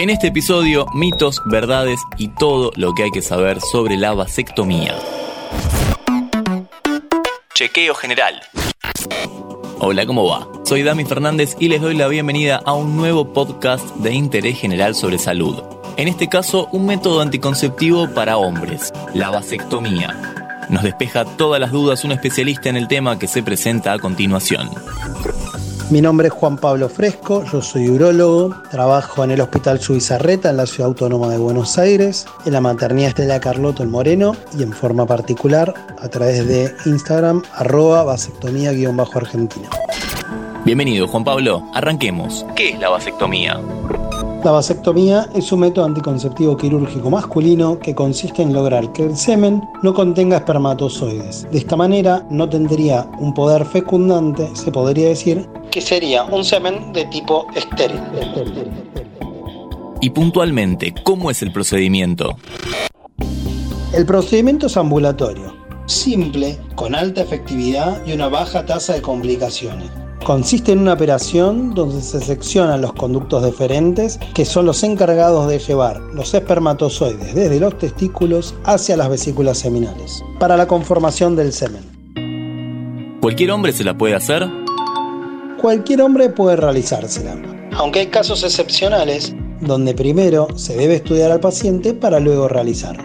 En este episodio, mitos, verdades y todo lo que hay que saber sobre la vasectomía. Chequeo general. Hola, ¿cómo va? Soy Dami Fernández y les doy la bienvenida a un nuevo podcast de interés general sobre salud. En este caso, un método anticonceptivo para hombres, la vasectomía. Nos despeja todas las dudas un especialista en el tema que se presenta a continuación. Mi nombre es Juan Pablo Fresco, yo soy urólogo, trabajo en el Hospital Subizarreta en la Ciudad Autónoma de Buenos Aires, en la maternidad Estela Carloto en Moreno y en forma particular a través de Instagram arroba vasectomía-argentina. Bienvenido Juan Pablo, arranquemos. ¿Qué es la vasectomía? La vasectomía es un método anticonceptivo quirúrgico masculino que consiste en lograr que el semen no contenga espermatozoides. De esta manera no tendría un poder fecundante, se podría decir, que sería un semen de tipo estéril. Y puntualmente, ¿cómo es el procedimiento? El procedimiento es ambulatorio, simple, con alta efectividad y una baja tasa de complicaciones. Consiste en una operación donde se seccionan los conductos deferentes que son los encargados de llevar los espermatozoides desde los testículos hacia las vesículas seminales para la conformación del semen. ¿Cualquier hombre se la puede hacer? Cualquier hombre puede realizársela, aunque hay casos excepcionales donde primero se debe estudiar al paciente para luego realizar.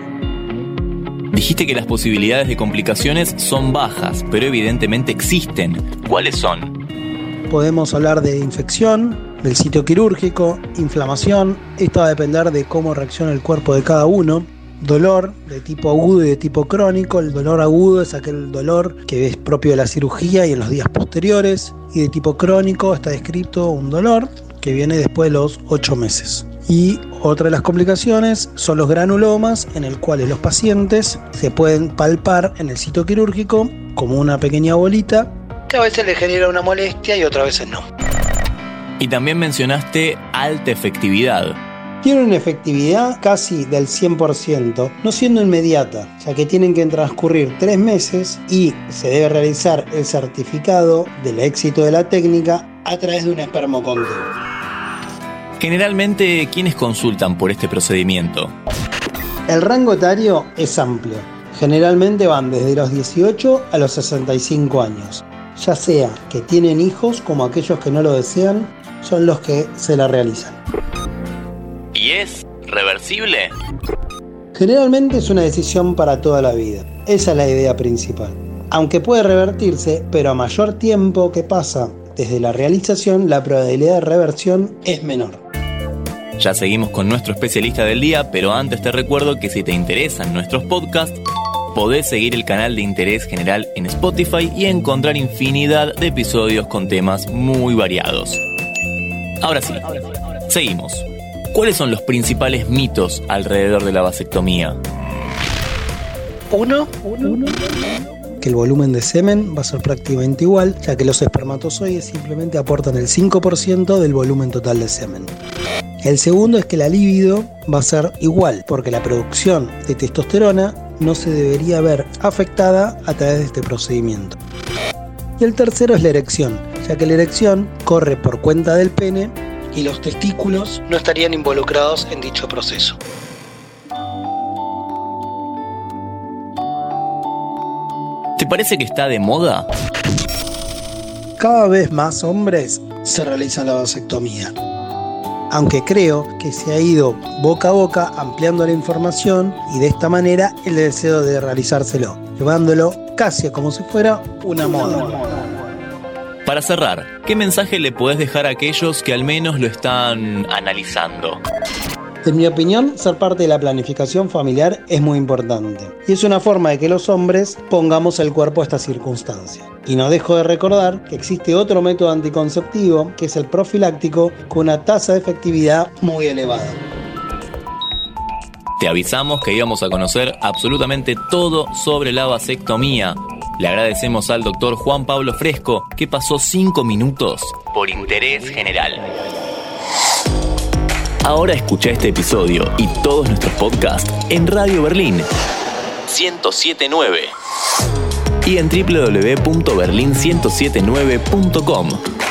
Dijiste que las posibilidades de complicaciones son bajas, pero evidentemente existen. ¿Cuáles son? Podemos hablar de infección, del sitio quirúrgico, inflamación, esto va a depender de cómo reacciona el cuerpo de cada uno. Dolor de tipo agudo y de tipo crónico. El dolor agudo es aquel dolor que es propio de la cirugía y en los días posteriores. Y de tipo crónico está descrito un dolor que viene después de los 8 meses. Y otra de las complicaciones son los granulomas, en el cual los pacientes se pueden palpar en el sitio quirúrgico como una pequeña bolita que a veces le genera una molestia y otras veces no. Y también mencionaste alta efectividad. Tiene una efectividad casi del 100%, no siendo inmediata, ya que tienen que transcurrir tres meses y se debe realizar el certificado del éxito de la técnica a través de un espermoconteo. Generalmente, ¿quiénes consultan por este procedimiento? El rango etario es amplio. Generalmente van desde los 18 a los 65 años ya sea que tienen hijos como aquellos que no lo desean, son los que se la realizan. ¿Y es reversible? Generalmente es una decisión para toda la vida. Esa es la idea principal. Aunque puede revertirse, pero a mayor tiempo que pasa desde la realización, la probabilidad de reversión es menor. Ya seguimos con nuestro especialista del día, pero antes te recuerdo que si te interesan nuestros podcasts, podés seguir el canal de interés general en Spotify y encontrar infinidad de episodios con temas muy variados. Ahora sí, seguimos. ¿Cuáles son los principales mitos alrededor de la vasectomía? Uno, que el volumen de semen va a ser prácticamente igual, ya que los espermatozoides simplemente aportan el 5% del volumen total de semen. El segundo es que la libido va a ser igual, porque la producción de testosterona no se debería ver afectada a través de este procedimiento. Y el tercero es la erección, ya que la erección corre por cuenta del pene y los testículos no estarían involucrados en dicho proceso. ¿Te parece que está de moda? Cada vez más hombres se realizan la vasectomía aunque creo que se ha ido boca a boca ampliando la información y de esta manera el deseo de realizárselo, llevándolo casi como si fuera una moda. Para cerrar, ¿qué mensaje le podés dejar a aquellos que al menos lo están analizando? En mi opinión, ser parte de la planificación familiar es muy importante y es una forma de que los hombres pongamos el cuerpo a esta circunstancia. Y no dejo de recordar que existe otro método anticonceptivo, que es el profiláctico, con una tasa de efectividad muy elevada. Te avisamos que íbamos a conocer absolutamente todo sobre la vasectomía. Le agradecemos al doctor Juan Pablo Fresco que pasó cinco minutos por interés general. Ahora escucha este episodio y todos nuestros podcasts en Radio Berlín 1079 y en www.berlin1079.com.